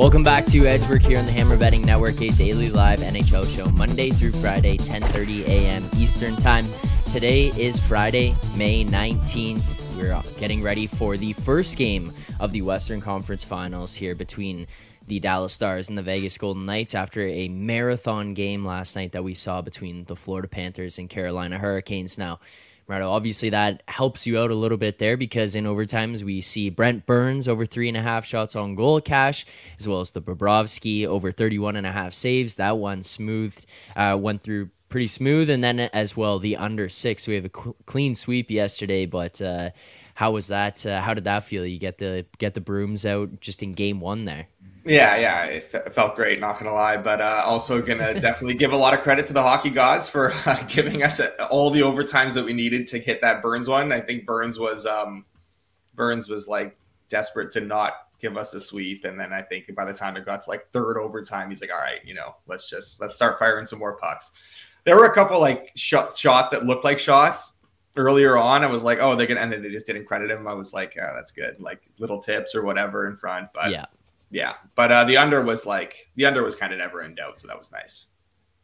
Welcome back to Edgework here on the Hammer Betting Network, a daily live NHL show, Monday through Friday, 10:30 a.m. Eastern Time. Today is Friday, May 19th. We're getting ready for the first game of the Western Conference Finals here between the Dallas Stars and the Vegas Golden Knights after a marathon game last night that we saw between the Florida Panthers and Carolina Hurricanes. Now, Right. Obviously, that helps you out a little bit there because in overtimes we see Brent Burns over three and a half shots on goal cash, as well as the Bobrovsky over 31 and a half saves. That one smooth, uh, went through pretty smooth. And then as well, the under six. We have a clean sweep yesterday, but uh, how was that? Uh, how did that feel? You get the get the brooms out just in game one there. Yeah, yeah, it, f- felt great. Not gonna lie, but uh, also gonna definitely give a lot of credit to the hockey gods for uh, giving us all the overtimes that we needed to hit that Burns one. I think Burns was um, Burns was like desperate to not give us a sweep, and then I think by the time it got to like third overtime, he's like, "All right, you know, let's just let's start firing some more pucks." There were a couple like sh- shots that looked like shots earlier on. I was like, "Oh, they're gonna," and then they just didn't credit him. I was like, oh, "That's good," like little tips or whatever in front, but yeah yeah, but uh, the under was like the under was kind of never in doubt, so that was nice.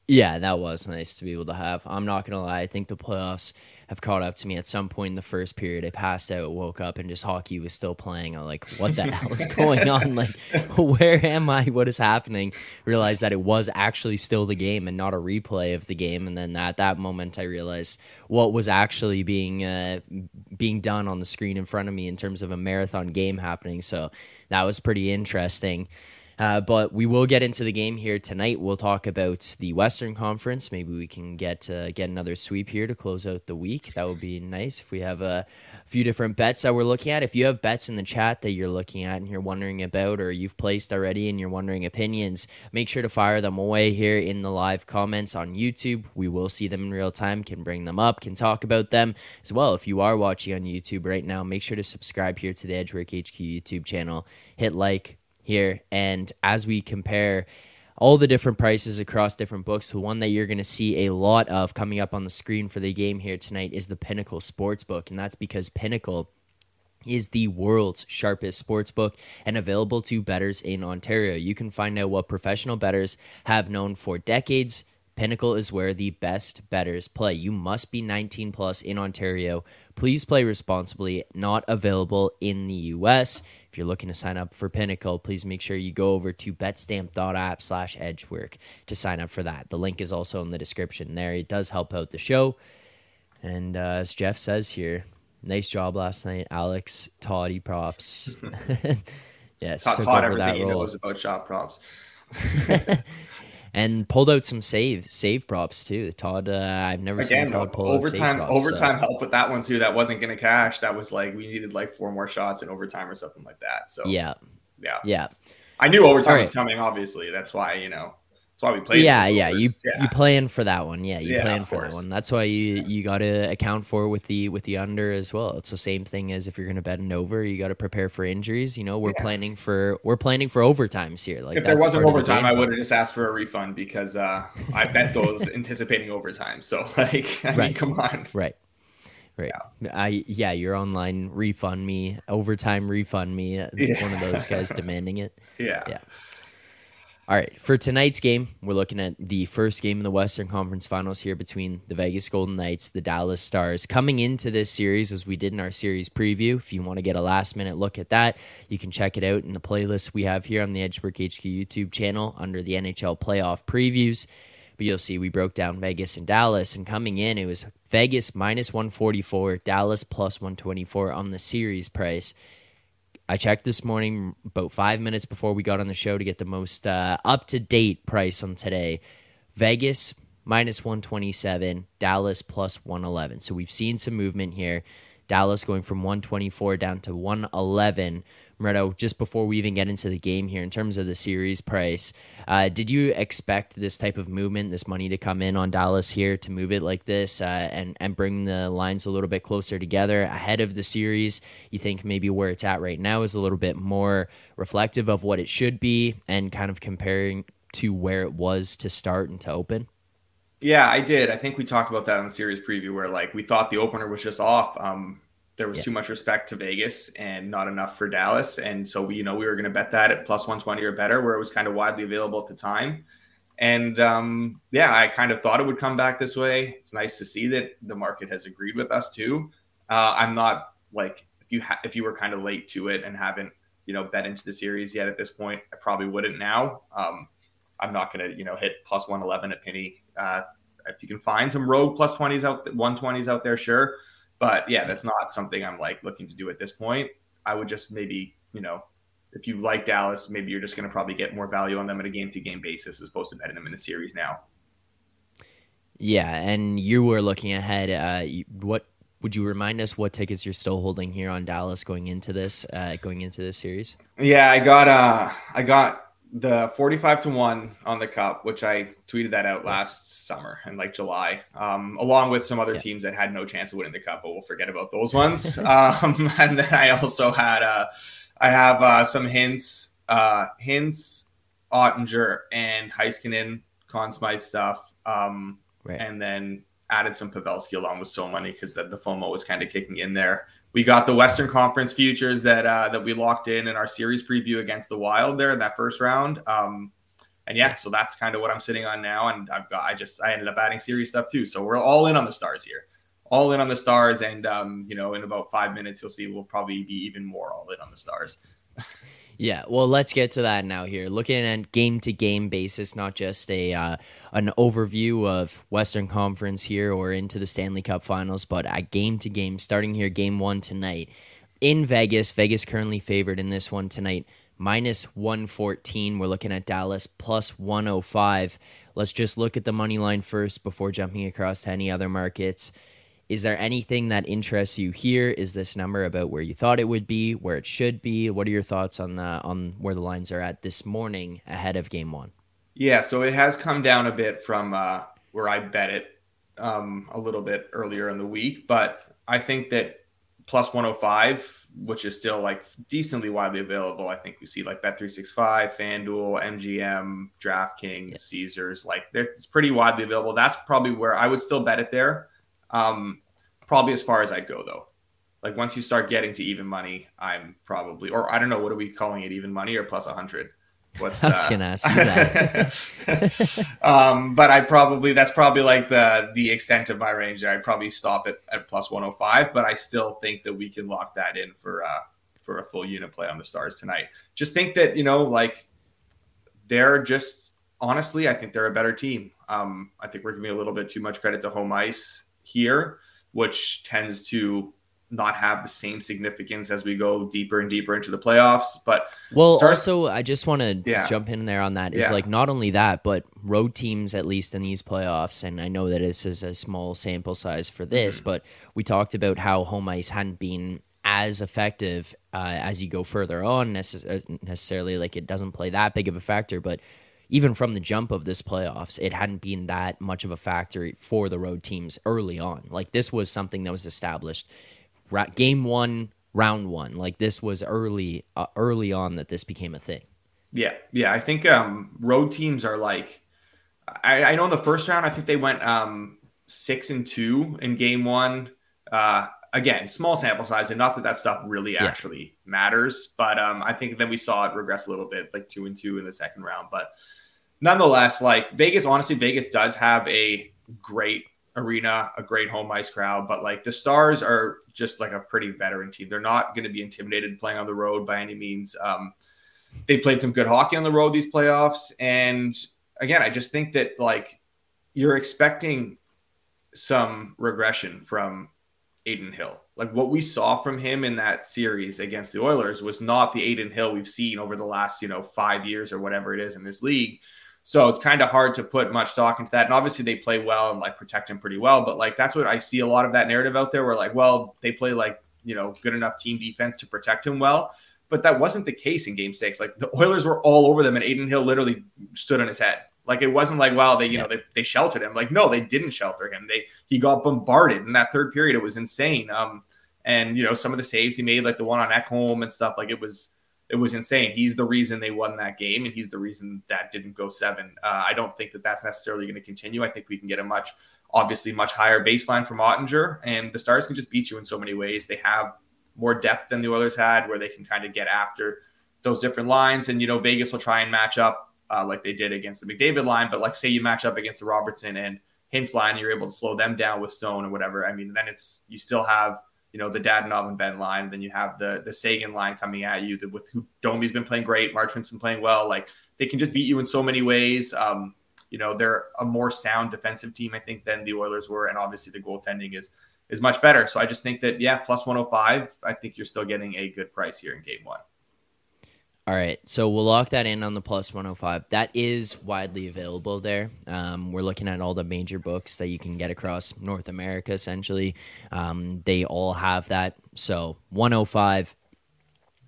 Yeah, that was nice to be able to have. I'm not gonna lie, I think the playoffs have caught up to me at some point in the first period. I passed out, woke up, and just hockey was still playing. I'm like, what the hell is going on? Like, where am I? What is happening? Realized that it was actually still the game and not a replay of the game. And then at that moment, I realized what was actually being uh, being done on the screen in front of me in terms of a marathon game happening. So that was pretty interesting. Uh, but we will get into the game here tonight. We'll talk about the Western Conference. Maybe we can get uh, get another sweep here to close out the week. That would be nice if we have a few different bets that we're looking at. If you have bets in the chat that you're looking at and you're wondering about, or you've placed already and you're wondering opinions, make sure to fire them away here in the live comments on YouTube. We will see them in real time. Can bring them up. Can talk about them as well. If you are watching on YouTube right now, make sure to subscribe here to the Edgework HQ YouTube channel. Hit like here. And as we compare all the different prices across different books, the one that you're going to see a lot of coming up on the screen for the game here tonight is the Pinnacle Sportsbook. And that's because Pinnacle is the world's sharpest sports book and available to bettors in Ontario. You can find out what professional bettors have known for decades Pinnacle is where the best bettors play. You must be 19 plus in Ontario. Please play responsibly. Not available in the US. If you're looking to sign up for Pinnacle, please make sure you go over to betstamp.app slash edgework to sign up for that. The link is also in the description there. It does help out the show. And uh, as Jeff says here, nice job last night, Alex. Toddy props. yes, Todd, took Todd over that role. knows about shot props. and pulled out some save save props too. Todd, uh, I've never Again, seen Todd pull overtime. Out props, overtime so. help with that one too. That wasn't going to cash. That was like we needed like four more shots in overtime or something like that. So yeah, yeah, yeah. I knew overtime right. was coming. Obviously, that's why you know that's why we played. Yeah, yeah. You yeah. you plan for that one. Yeah, you yeah, plan for that one. That's why you you got to account for with the with the under as well. It's the same thing as if you're going to bet an over. You got to prepare for injuries. You know, we're yeah. planning for we're planning for overtimes here. Like if there wasn't overtime, I would have just asked for a refund because uh, I bet those anticipating overtime. So like, I right. mean, come on. Right. Right. Yeah. I yeah, your online refund me, overtime refund me. One of those guys demanding it. Yeah. Yeah. All right, for tonight's game, we're looking at the first game in the Western Conference Finals here between the Vegas Golden Knights, the Dallas Stars. Coming into this series, as we did in our series preview, if you want to get a last minute look at that, you can check it out in the playlist we have here on the Edgework HQ YouTube channel under the NHL playoff previews. But you'll see we broke down Vegas and Dallas, and coming in, it was Vegas minus 144, Dallas plus 124 on the series price. I checked this morning about five minutes before we got on the show to get the most uh, up to date price on today. Vegas minus 127, Dallas plus 111. So we've seen some movement here. Dallas going from 124 down to 111. Moretto, just before we even get into the game here, in terms of the series price, uh, did you expect this type of movement, this money to come in on Dallas here to move it like this uh, and and bring the lines a little bit closer together ahead of the series? You think maybe where it's at right now is a little bit more reflective of what it should be, and kind of comparing to where it was to start and to open. Yeah, I did. I think we talked about that on the series preview where like we thought the opener was just off. Um, there was yeah. too much respect to Vegas and not enough for Dallas. And so we, you know, we were going to bet that at plus 120 or better, where it was kind of widely available at the time. And um, yeah, I kind of thought it would come back this way. It's nice to see that the market has agreed with us too. Uh, I'm not like if you ha- if you were kind of late to it and haven't you know bet into the series yet at this point, I probably wouldn't now. Um, I'm not going to you know hit plus 111 at Penny. Uh, if you can find some rogue plus 20s out 120s out there, sure. But yeah, that's not something I'm like looking to do at this point. I would just maybe you know if you like Dallas, maybe you're just going to probably get more value on them on a game to game basis as opposed to betting them in a series now. Yeah, and you were looking ahead. Uh, what would you remind us what tickets you're still holding here on Dallas going into this uh, going into this series? Yeah, I got uh I got the 45 to 1 on the cup which i tweeted that out last summer in like july um, along with some other yeah. teams that had no chance of winning the cup but we'll forget about those ones um, and then i also had uh, I have uh, some Hintz, uh, Hintz, Oettinger and Heiskanen, Conn Smythe stuff, um, right. and then added some Pavelski along with so many because the, the FOMO was kind of kicking in there. We got the Western Conference futures that uh, that we locked in in our series preview against the Wild there in that first round. Um, and yeah, so that's kind of what I'm sitting on now. And I've got I just I ended up adding series stuff too. So we're all in on the stars here all in on the stars. And, um, you know, in about five minutes, you'll see we'll probably be even more all in on the stars. Yeah, well, let's get to that now. Here, looking at game to game basis, not just a uh, an overview of Western Conference here or into the Stanley Cup Finals, but a game to game. Starting here, game one tonight in Vegas. Vegas currently favored in this one tonight, minus one fourteen. We're looking at Dallas plus one oh five. Let's just look at the money line first before jumping across to any other markets. Is there anything that interests you here? Is this number about where you thought it would be, where it should be? What are your thoughts on the on where the lines are at this morning ahead of game one? Yeah, so it has come down a bit from uh, where I bet it um, a little bit earlier in the week, but I think that plus 105, which is still like decently widely available. I think we see like Bet365, FanDuel, MGM, DraftKings, yeah. Caesars, like it's pretty widely available. That's probably where I would still bet it there. Um, probably as far as I'd go though. Like once you start getting to even money, I'm probably, or I don't know, what are we calling it? Even money or plus a hundred? What's I was gonna ask you that. um, but I probably that's probably like the the extent of my range. I'd probably stop at, at plus 105, but I still think that we can lock that in for uh for a full unit play on the stars tonight. Just think that you know, like they're just honestly, I think they're a better team. Um, I think we're giving a little bit too much credit to home ice here, which tends to not have the same significance as we go deeper and deeper into the playoffs. But well, also I just want to yeah. jump in there on that. Is yeah. like not only that, but road teams at least in these playoffs, and I know that this is a small sample size for this, mm-hmm. but we talked about how home ice hadn't been as effective uh, as you go further on. Necess- necessarily, like it doesn't play that big of a factor, but even from the jump of this playoffs, it hadn't been that much of a factor for the road teams early on. Like this was something that was established game one, round one. Like this was early, uh, early on that this became a thing. Yeah, yeah. I think um, road teams are like, I, I know in the first round, I think they went um, six and two in game one. Uh, again, small sample size, and not that that stuff really yeah. actually matters, but um, I think then we saw it regress a little bit, like two and two in the second round. But nonetheless, like Vegas, honestly, Vegas does have a great arena, a great home ice crowd, but like the Stars are just like a pretty veteran team. They're not going to be intimidated playing on the road by any means. Um, they played some good hockey on the road these playoffs, and again, I just think that like you're expecting some regression from Adin Hill. Like what we saw from him in that series against the Oilers was not the Adin Hill we've seen over the last, you know, five years or whatever it is in this league. So it's kind of hard to put much stock into that. And obviously they play well and like protect him pretty well. But like that's what I see a lot of that narrative out there where like, well, they play like, you know, good enough team defense to protect him well. But that wasn't the case in game six. Like the Oilers were all over them and Adin Hill literally stood on his head. Like it wasn't like, well, they, you yeah. know, they, they sheltered him. Like, no, they didn't shelter him. They he got bombarded in that third period. It was insane. Um, and you know, some of the saves he made, like the one on Ekholm and stuff, like it was it was insane. He's the reason they won that game, and he's the reason that didn't go seven. Uh, I don't think that that's necessarily going to continue. I think we can get a much obviously much higher baseline from Oettinger, and the Stars can just beat you in so many ways. They have more depth than the Oilers had, where they can kind of get after those different lines. And you know, Vegas will try and match up uh, like they did against the McDavid line, but like say you match up against the Robertson and Hintz line, you're able to slow them down with Stone or whatever. I mean, then it's you still have you know the Dadonov and Benn line, then you have the the Seguin line coming at you. The, with who Domi's been playing great, Marchment's been playing well. Like they can just beat you in so many ways. Um, you know, they're a more sound defensive team, I think, than the Oilers were, and obviously the goaltending is is much better. So I just think that yeah, plus 105, I think you're still getting a good price here in game one. All right, so we'll lock that in on the plus 105. That is widely available there. Um, we're looking at all the major books that you can get across North America, essentially. Um, they all have that. So 105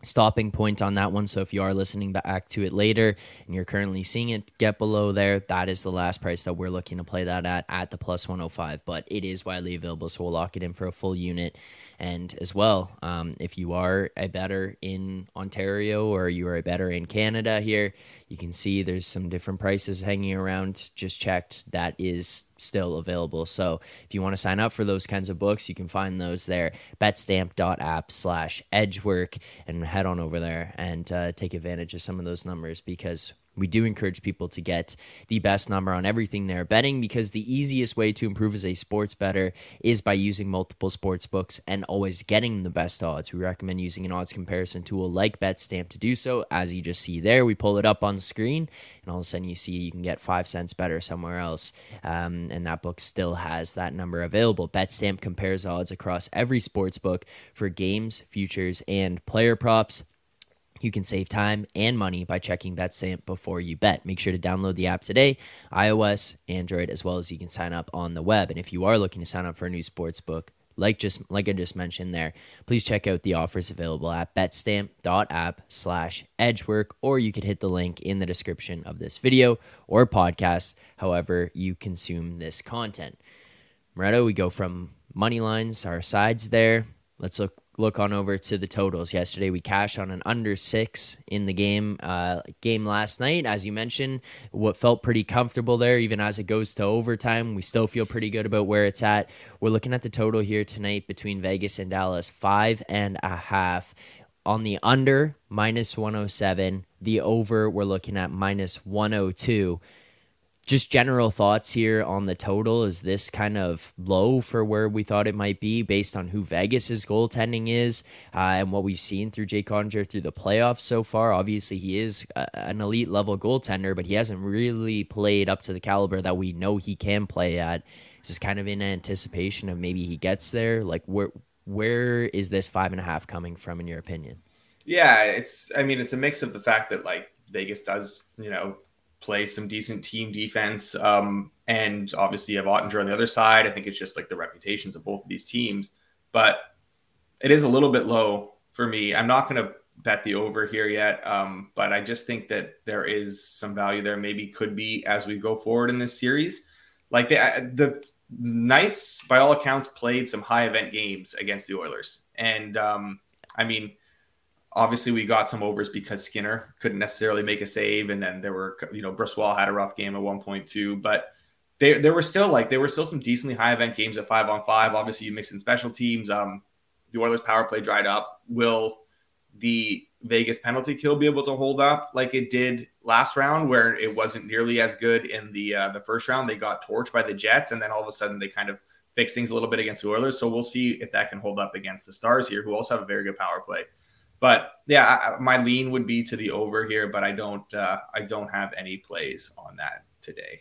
stopping point on that one. So if you are listening back to it later and you're currently seeing it get below there, that is the last price that we're looking to play that at at the plus 105. But it is widely available, so we'll lock it in for a full unit. And as well, um, if you are a better in Ontario or you are a better in Canada here, you can see there's some different prices hanging around. Just checked that is still available. So if you want to sign up for those kinds of books, you can find those there. Betstamp.app slash edgework and head on over there and uh, take advantage of some of those numbers because we do encourage people to get the best number on everything they're betting because the easiest way to improve as a sports better is by using multiple sports books and always getting the best odds. We recommend using an odds comparison tool like BetStamp to do so. As you just see there, we pull it up on screen, and all of a sudden you see you can get five cents better somewhere else. Um, and that book still has that number available. BetStamp compares odds across every sports book for games, futures, and player props. You can save time and money by checking BetStamp before you bet. Make sure to download the app today, iOS, Android, as well as you can sign up on the web. And if you are looking to sign up for a new sports book, like just like I just mentioned there, please check out the offers available at betstamp.app slash edgework, or you could hit the link in the description of this video or podcast, however you consume this content. Moretto, we go from money lines, our sides there. Let's look look on over to the totals. Yesterday we cashed on an under six in the game uh, game last night. As you mentioned, what felt pretty comfortable there, even as it goes to overtime, we still feel pretty good about where it's at. We're looking at the total here tonight between Vegas and Dallas, five and a half. On the under, minus 107. The over, we're looking at minus 102 just general thoughts here on the total. Is this kind of low for where we thought it might be based on who Vegas's goaltending is uh, and what we've seen through Jake Oettinger through the playoffs so far? Obviously, he is a, an elite level goaltender, but he hasn't really played up to the caliber that we know he can play at. Is this kind of in anticipation of maybe he gets there? Like, where where is this five and a half coming from, in your opinion? Yeah, it's. I mean, it's a mix of the fact that like Vegas does, you know, play some decent team defense. Um, and obviously you have Oettinger on the other side. I think it's just like the reputations of both of these teams. But it is a little bit low for me. I'm not going to bet the over here yet. Um, but I just think that there is some value there. Maybe could be as we go forward in this series. Like the the Knights, by all accounts, played some high event games against the Oilers, and um, I mean, obviously we got some overs because Skinner couldn't necessarily make a save, and then there were you know Brossoit had a rough game at one point too, but they there were still like there were still some decently high event games at five on five. Obviously, you mix in special teams. Um, the Oilers' power play dried up. Will the Vegas penalty kill be able to hold up like it did last round, where it wasn't nearly as good in the uh, the first round? They got torched by the Jets, and then all of a sudden they kind of fix things a little bit against the Oilers. So we'll see if that can hold up against the Stars here, who also have a very good power play. But yeah, I, my lean would be to the over here, but I don't uh, I don't have any plays on that today.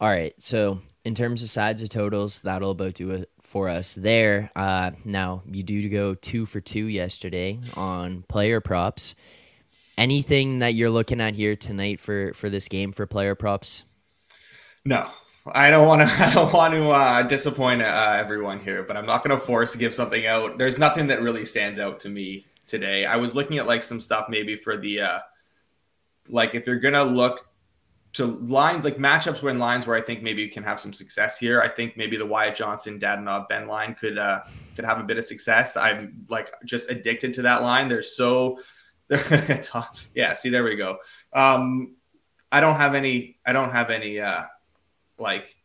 All right, so in terms of sides of totals, that'll about do it for us there. Uh, now you do go two for two yesterday on player props. Anything that you're looking at here tonight for for this game for player props? No, I don't want to. I don't want to uh, disappoint uh, everyone here, but I'm not going to force give something out. There's nothing that really stands out to me today. I was looking at like some stuff maybe for the uh, like if you're gonna look to lines like matchups when lines where I think maybe you can have some success here. I think maybe the Wyatt Johnston Dadonov Benn line could uh could have a bit of success. I'm like just addicted to that line. They're so yeah. See, there we go. Um, I don't have any. I don't have any. uh like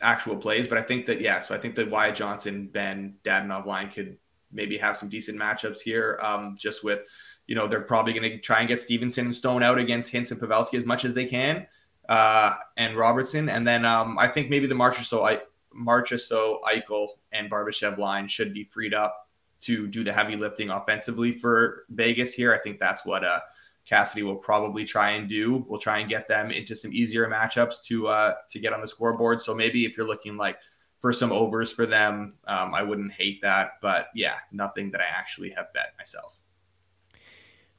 actual plays. But I think that yeah, so I think that Wyatt Johnston, Benn, Dadonov line could maybe have some decent matchups here. Um, just with you know they're probably going to try and get Stephenson and Stone out against Hintz and Pavelski as much as they can, uh, and Robertson, and then um, I think maybe the Marchessault I Marchessault Eichel and Barbashev line should be freed up to do the heavy lifting offensively for Vegas here. I think that's what uh, Cassidy will probably try and do. We'll try and get them into some easier matchups to uh, to get on the scoreboard. So maybe if you're looking like for some overs for them, um, I wouldn't hate that. But yeah, nothing that I actually have bet myself.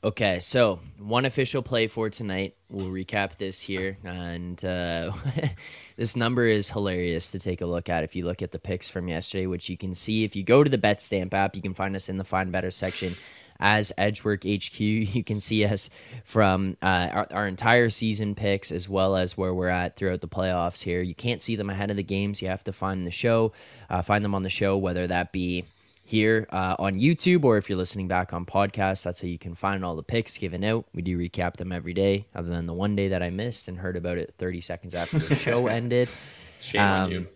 Okay, so one official play for tonight. We'll recap this here, and uh, this number is hilarious to take a look at. If you look at the picks from yesterday, which you can see if you go to the Bet Stamp app, you can find us in the Find Better section as Edgework HQ. You can see us from uh, our, our, entire season picks as well as where we're at throughout the playoffs here. You can't see them ahead of the games. You have to find the show, uh, find them on the show, whether that be here uh, on YouTube or if you're listening back on podcast. That's how you can find all the picks given out. We do recap them every day, other than the one day that I missed and heard about it 30 seconds after the show ended. Shame um, on you.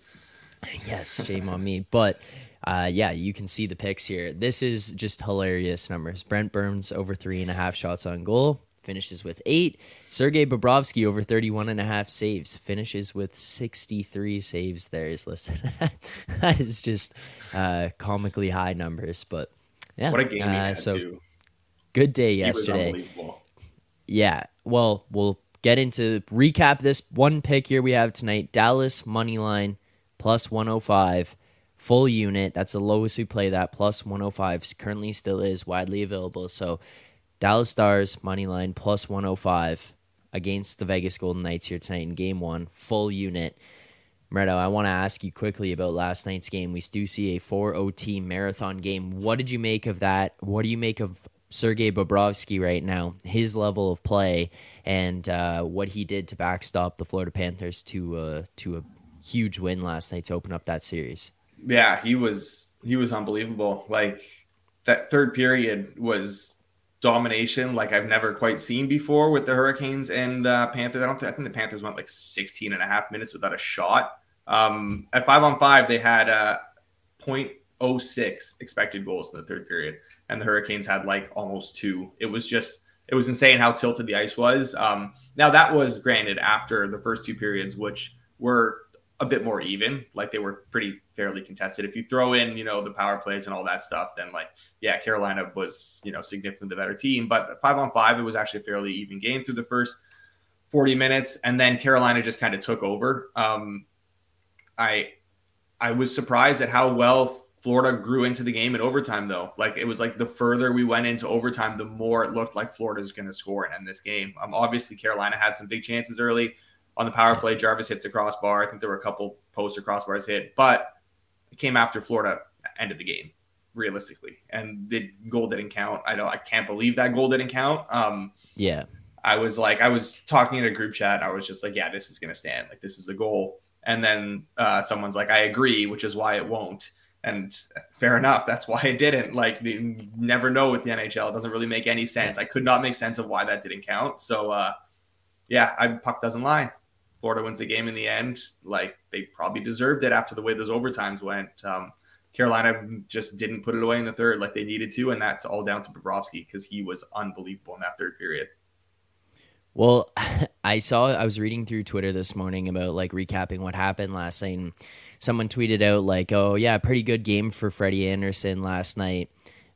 Yes, shame on me. But uh, yeah, you can see the picks here. This is just hilarious numbers. Brent Burns over three and a half shots on goal finishes with eight. Sergei Bobrovsky over 31 and a half saves, finishes with 63 saves there is listed. that is just uh, comically high numbers, but yeah. What a game uh, so too. Good day yesterday. Yeah. Well, we'll get into recap this one pick here we have tonight. Dallas money line plus 105 full unit. That's the lowest we play that plus 105 currently still is widely available. So Dallas Stars money line plus 105 against the Vegas Golden Knights here tonight in game one, full unit. Moretto, I want to ask you quickly about last night's game. We do see a 4 OT marathon game. What did you make of that? What do you make of Sergei Bobrovsky right now, his level of play, and uh, what he did to backstop the Florida Panthers to uh, to a huge win last night to open up that series? Yeah, he was he was unbelievable. Like that third period was domination like I've never quite seen before with the Hurricanes and uh, Panthers. I don't think I think the Panthers went like 16 and a half minutes without a shot. Um, at five on five, they had uh, 0.06 expected goals in the third period, and the Hurricanes had like almost two. It was just it was insane how tilted the ice was. Um, now that was granted after the first two periods, which were a bit more even. Like they were pretty fairly contested. If you throw in, you know, the power plays and all that stuff, then like, yeah, Carolina was, you know, significantly the better team. But five on five, it was actually a fairly even game through the first 40 minutes. And then Carolina just kind of took over. Um, I I was surprised at how well Florida grew into the game in overtime, though. Like it was like the further we went into overtime, the more it looked like Florida was going to score and end this game. Um, obviously, Carolina had some big chances early on the power play. Jarvis hits the crossbar. I think there were a couple poster crossbars hit, but it came after Florida ended the game realistically, and the goal didn't count. I know I can't believe that goal didn't count. Um, yeah, I was like, I was talking in a group chat. I was just like, yeah, this is gonna stand. Like this is a goal. And then uh, someone's like, I agree, which is why it won't. And fair enough, that's why it didn't. Like, you never know with the NHL. It doesn't really make any sense. I could not make sense of why that didn't count. So, uh, yeah, I, puck doesn't lie. Florida wins the game in the end. Like they probably deserved it after the way those overtimes went. Um, Carolina just didn't put it away in the third like they needed to, and that's all down to Bobrovsky because he was unbelievable in that third period. Well, I saw I was reading through Twitter this morning about like recapping what happened last night, and someone tweeted out like, "Oh yeah, pretty good game for Freddie Andersen last night."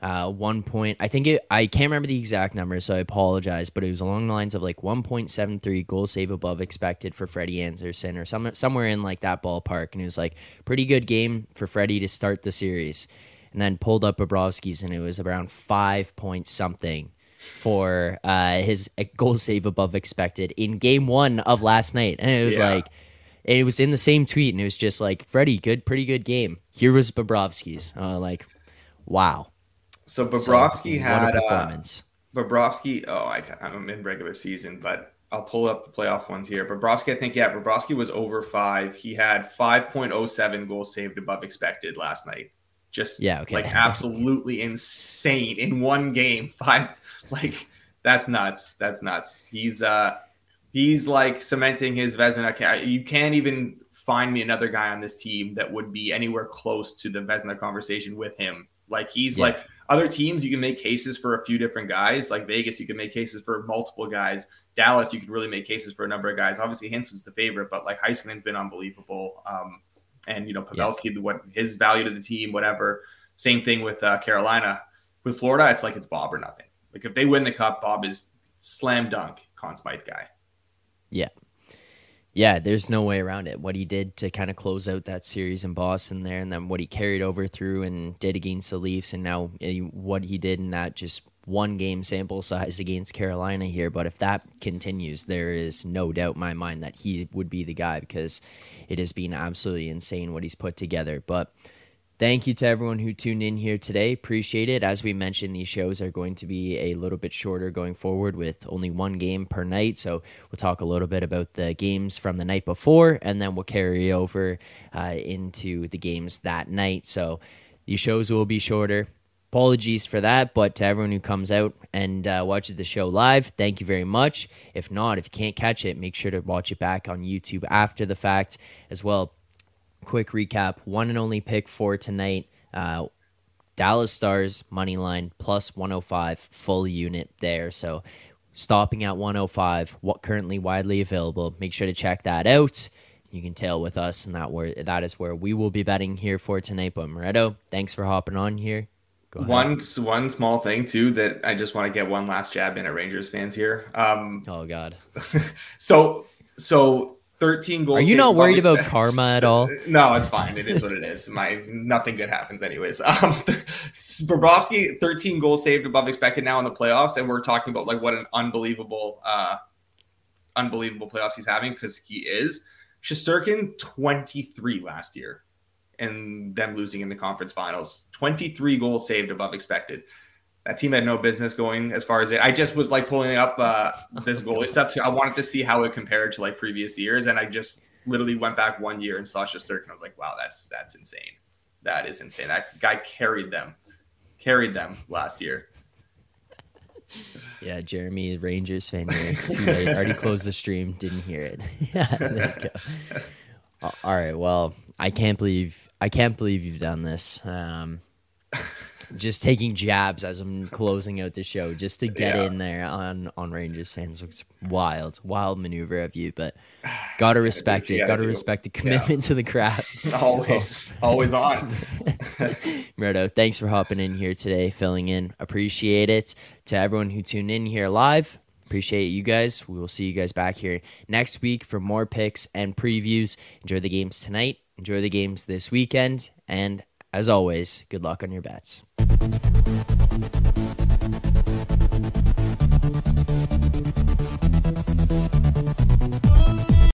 Uh, one point. I think it. I can't remember the exact number, so I apologize. But it was along the lines of like 1.73 goal save above expected for Freddie Andersen, or some somewhere in like that ballpark. And it was like pretty good game for Freddie to start the series, and then pulled up Bobrovsky's, and it was around five point something for uh, his goal save above expected in game one of last night, and it was yeah. like. It was in the same tweet, and it was just like Freddie, good, pretty good game. Here was Bobrovsky's. Uh, like, wow. So Bobrovsky so, had uh, performance. Uh, Bobrovsky. Oh, I, I'm in regular season, but I'll pull up the playoff ones here. Bobrovsky, I think, yeah, Bobrovsky was over five. He had 5.07 goals saved above expected last night. Just yeah, okay. like absolutely insane in one game. Five, like that's nuts. That's nuts. He's uh, he's like cementing his Vezina. You can't even find me another guy on this team that would be anywhere close to the Vezina conversation with him. Like he's yeah. like other teams, you can make cases for a few different guys. Like Vegas, you can make cases for multiple guys. Dallas, you could really make cases for a number of guys. Obviously, was the favorite, but like Heiskanen's been unbelievable. Um, and you know Pavelski, yeah. what his value to the team, whatever. Same thing with uh, Carolina. With Florida, it's like it's Bob or nothing. Like if they win the cup, Bob is slam dunk Conn Smythe guy. Yeah, yeah, there's no way around it. What he did to kind of close out that series in Boston there, and then what he carried over through and did against the Leafs, and now eh, what he did in that just one game sample size against Carolina here. But if that continues, there is no doubt in my mind that he would be the guy because it has been absolutely insane what he's put together. But Thank you to everyone who tuned in here today. Appreciate it. As we mentioned, these shows are going to be a little bit shorter going forward with only one game per night. So we'll talk a little bit about the games from the night before, and then we'll carry over uh, into the games that night. So these shows will be shorter. Apologies for that, but to everyone who comes out and uh, watches the show live, thank you very much. If not, if you can't catch it, make sure to watch it back on YouTube after the fact as well quick recap one and only pick for tonight uh, Dallas Stars money line plus 105 full unit there. So stopping at 105, what currently widely available. Make sure to check that out. You can tail with us, and that where that is where we will be betting here for tonight. But Moretto, thanks for hopping on here. One one small thing too that I just want to get one last jab in at Rangers fans here. Um, oh God. so so 13 goals. Are you not worried about karma at all? no, it's fine. It is what it is. My nothing good happens anyways. Um, Bobrovsky, 13 goals saved above expected now in the playoffs, and we're talking about like what an unbelievable, uh, unbelievable playoffs he's having because he is. Shesterkin, 23 last year, and them losing in the conference finals. 23 goals saved above expected that team had no business going as far as it. I just was like pulling up uh, this goalie stuff. To, I wanted to see how it compared to like previous years, and I just literally went back one year and saw Shesterkin. I was like, wow, that's that's insane. That is insane. That guy carried them, carried them last year. Yeah, Jeremy, Rangers fan. Too late. Already closed the stream. Didn't hear it. yeah, there you go. All right. Well, I can't believe I can't believe you've done this. Um, just taking jabs as I'm closing out the show just to get yeah. in there on on Rangers fans. It's wild, wild maneuver of you, but gotta respect it. Gotta, respect the commitment yeah. to the craft. always, always on. Moretto, thanks for hopping in here today, filling in. Appreciate it. To everyone who tuned in here live, appreciate you guys. We will see you guys back here next week for more picks and previews. Enjoy the games tonight. Enjoy the games this weekend, and as always, good luck on your bets.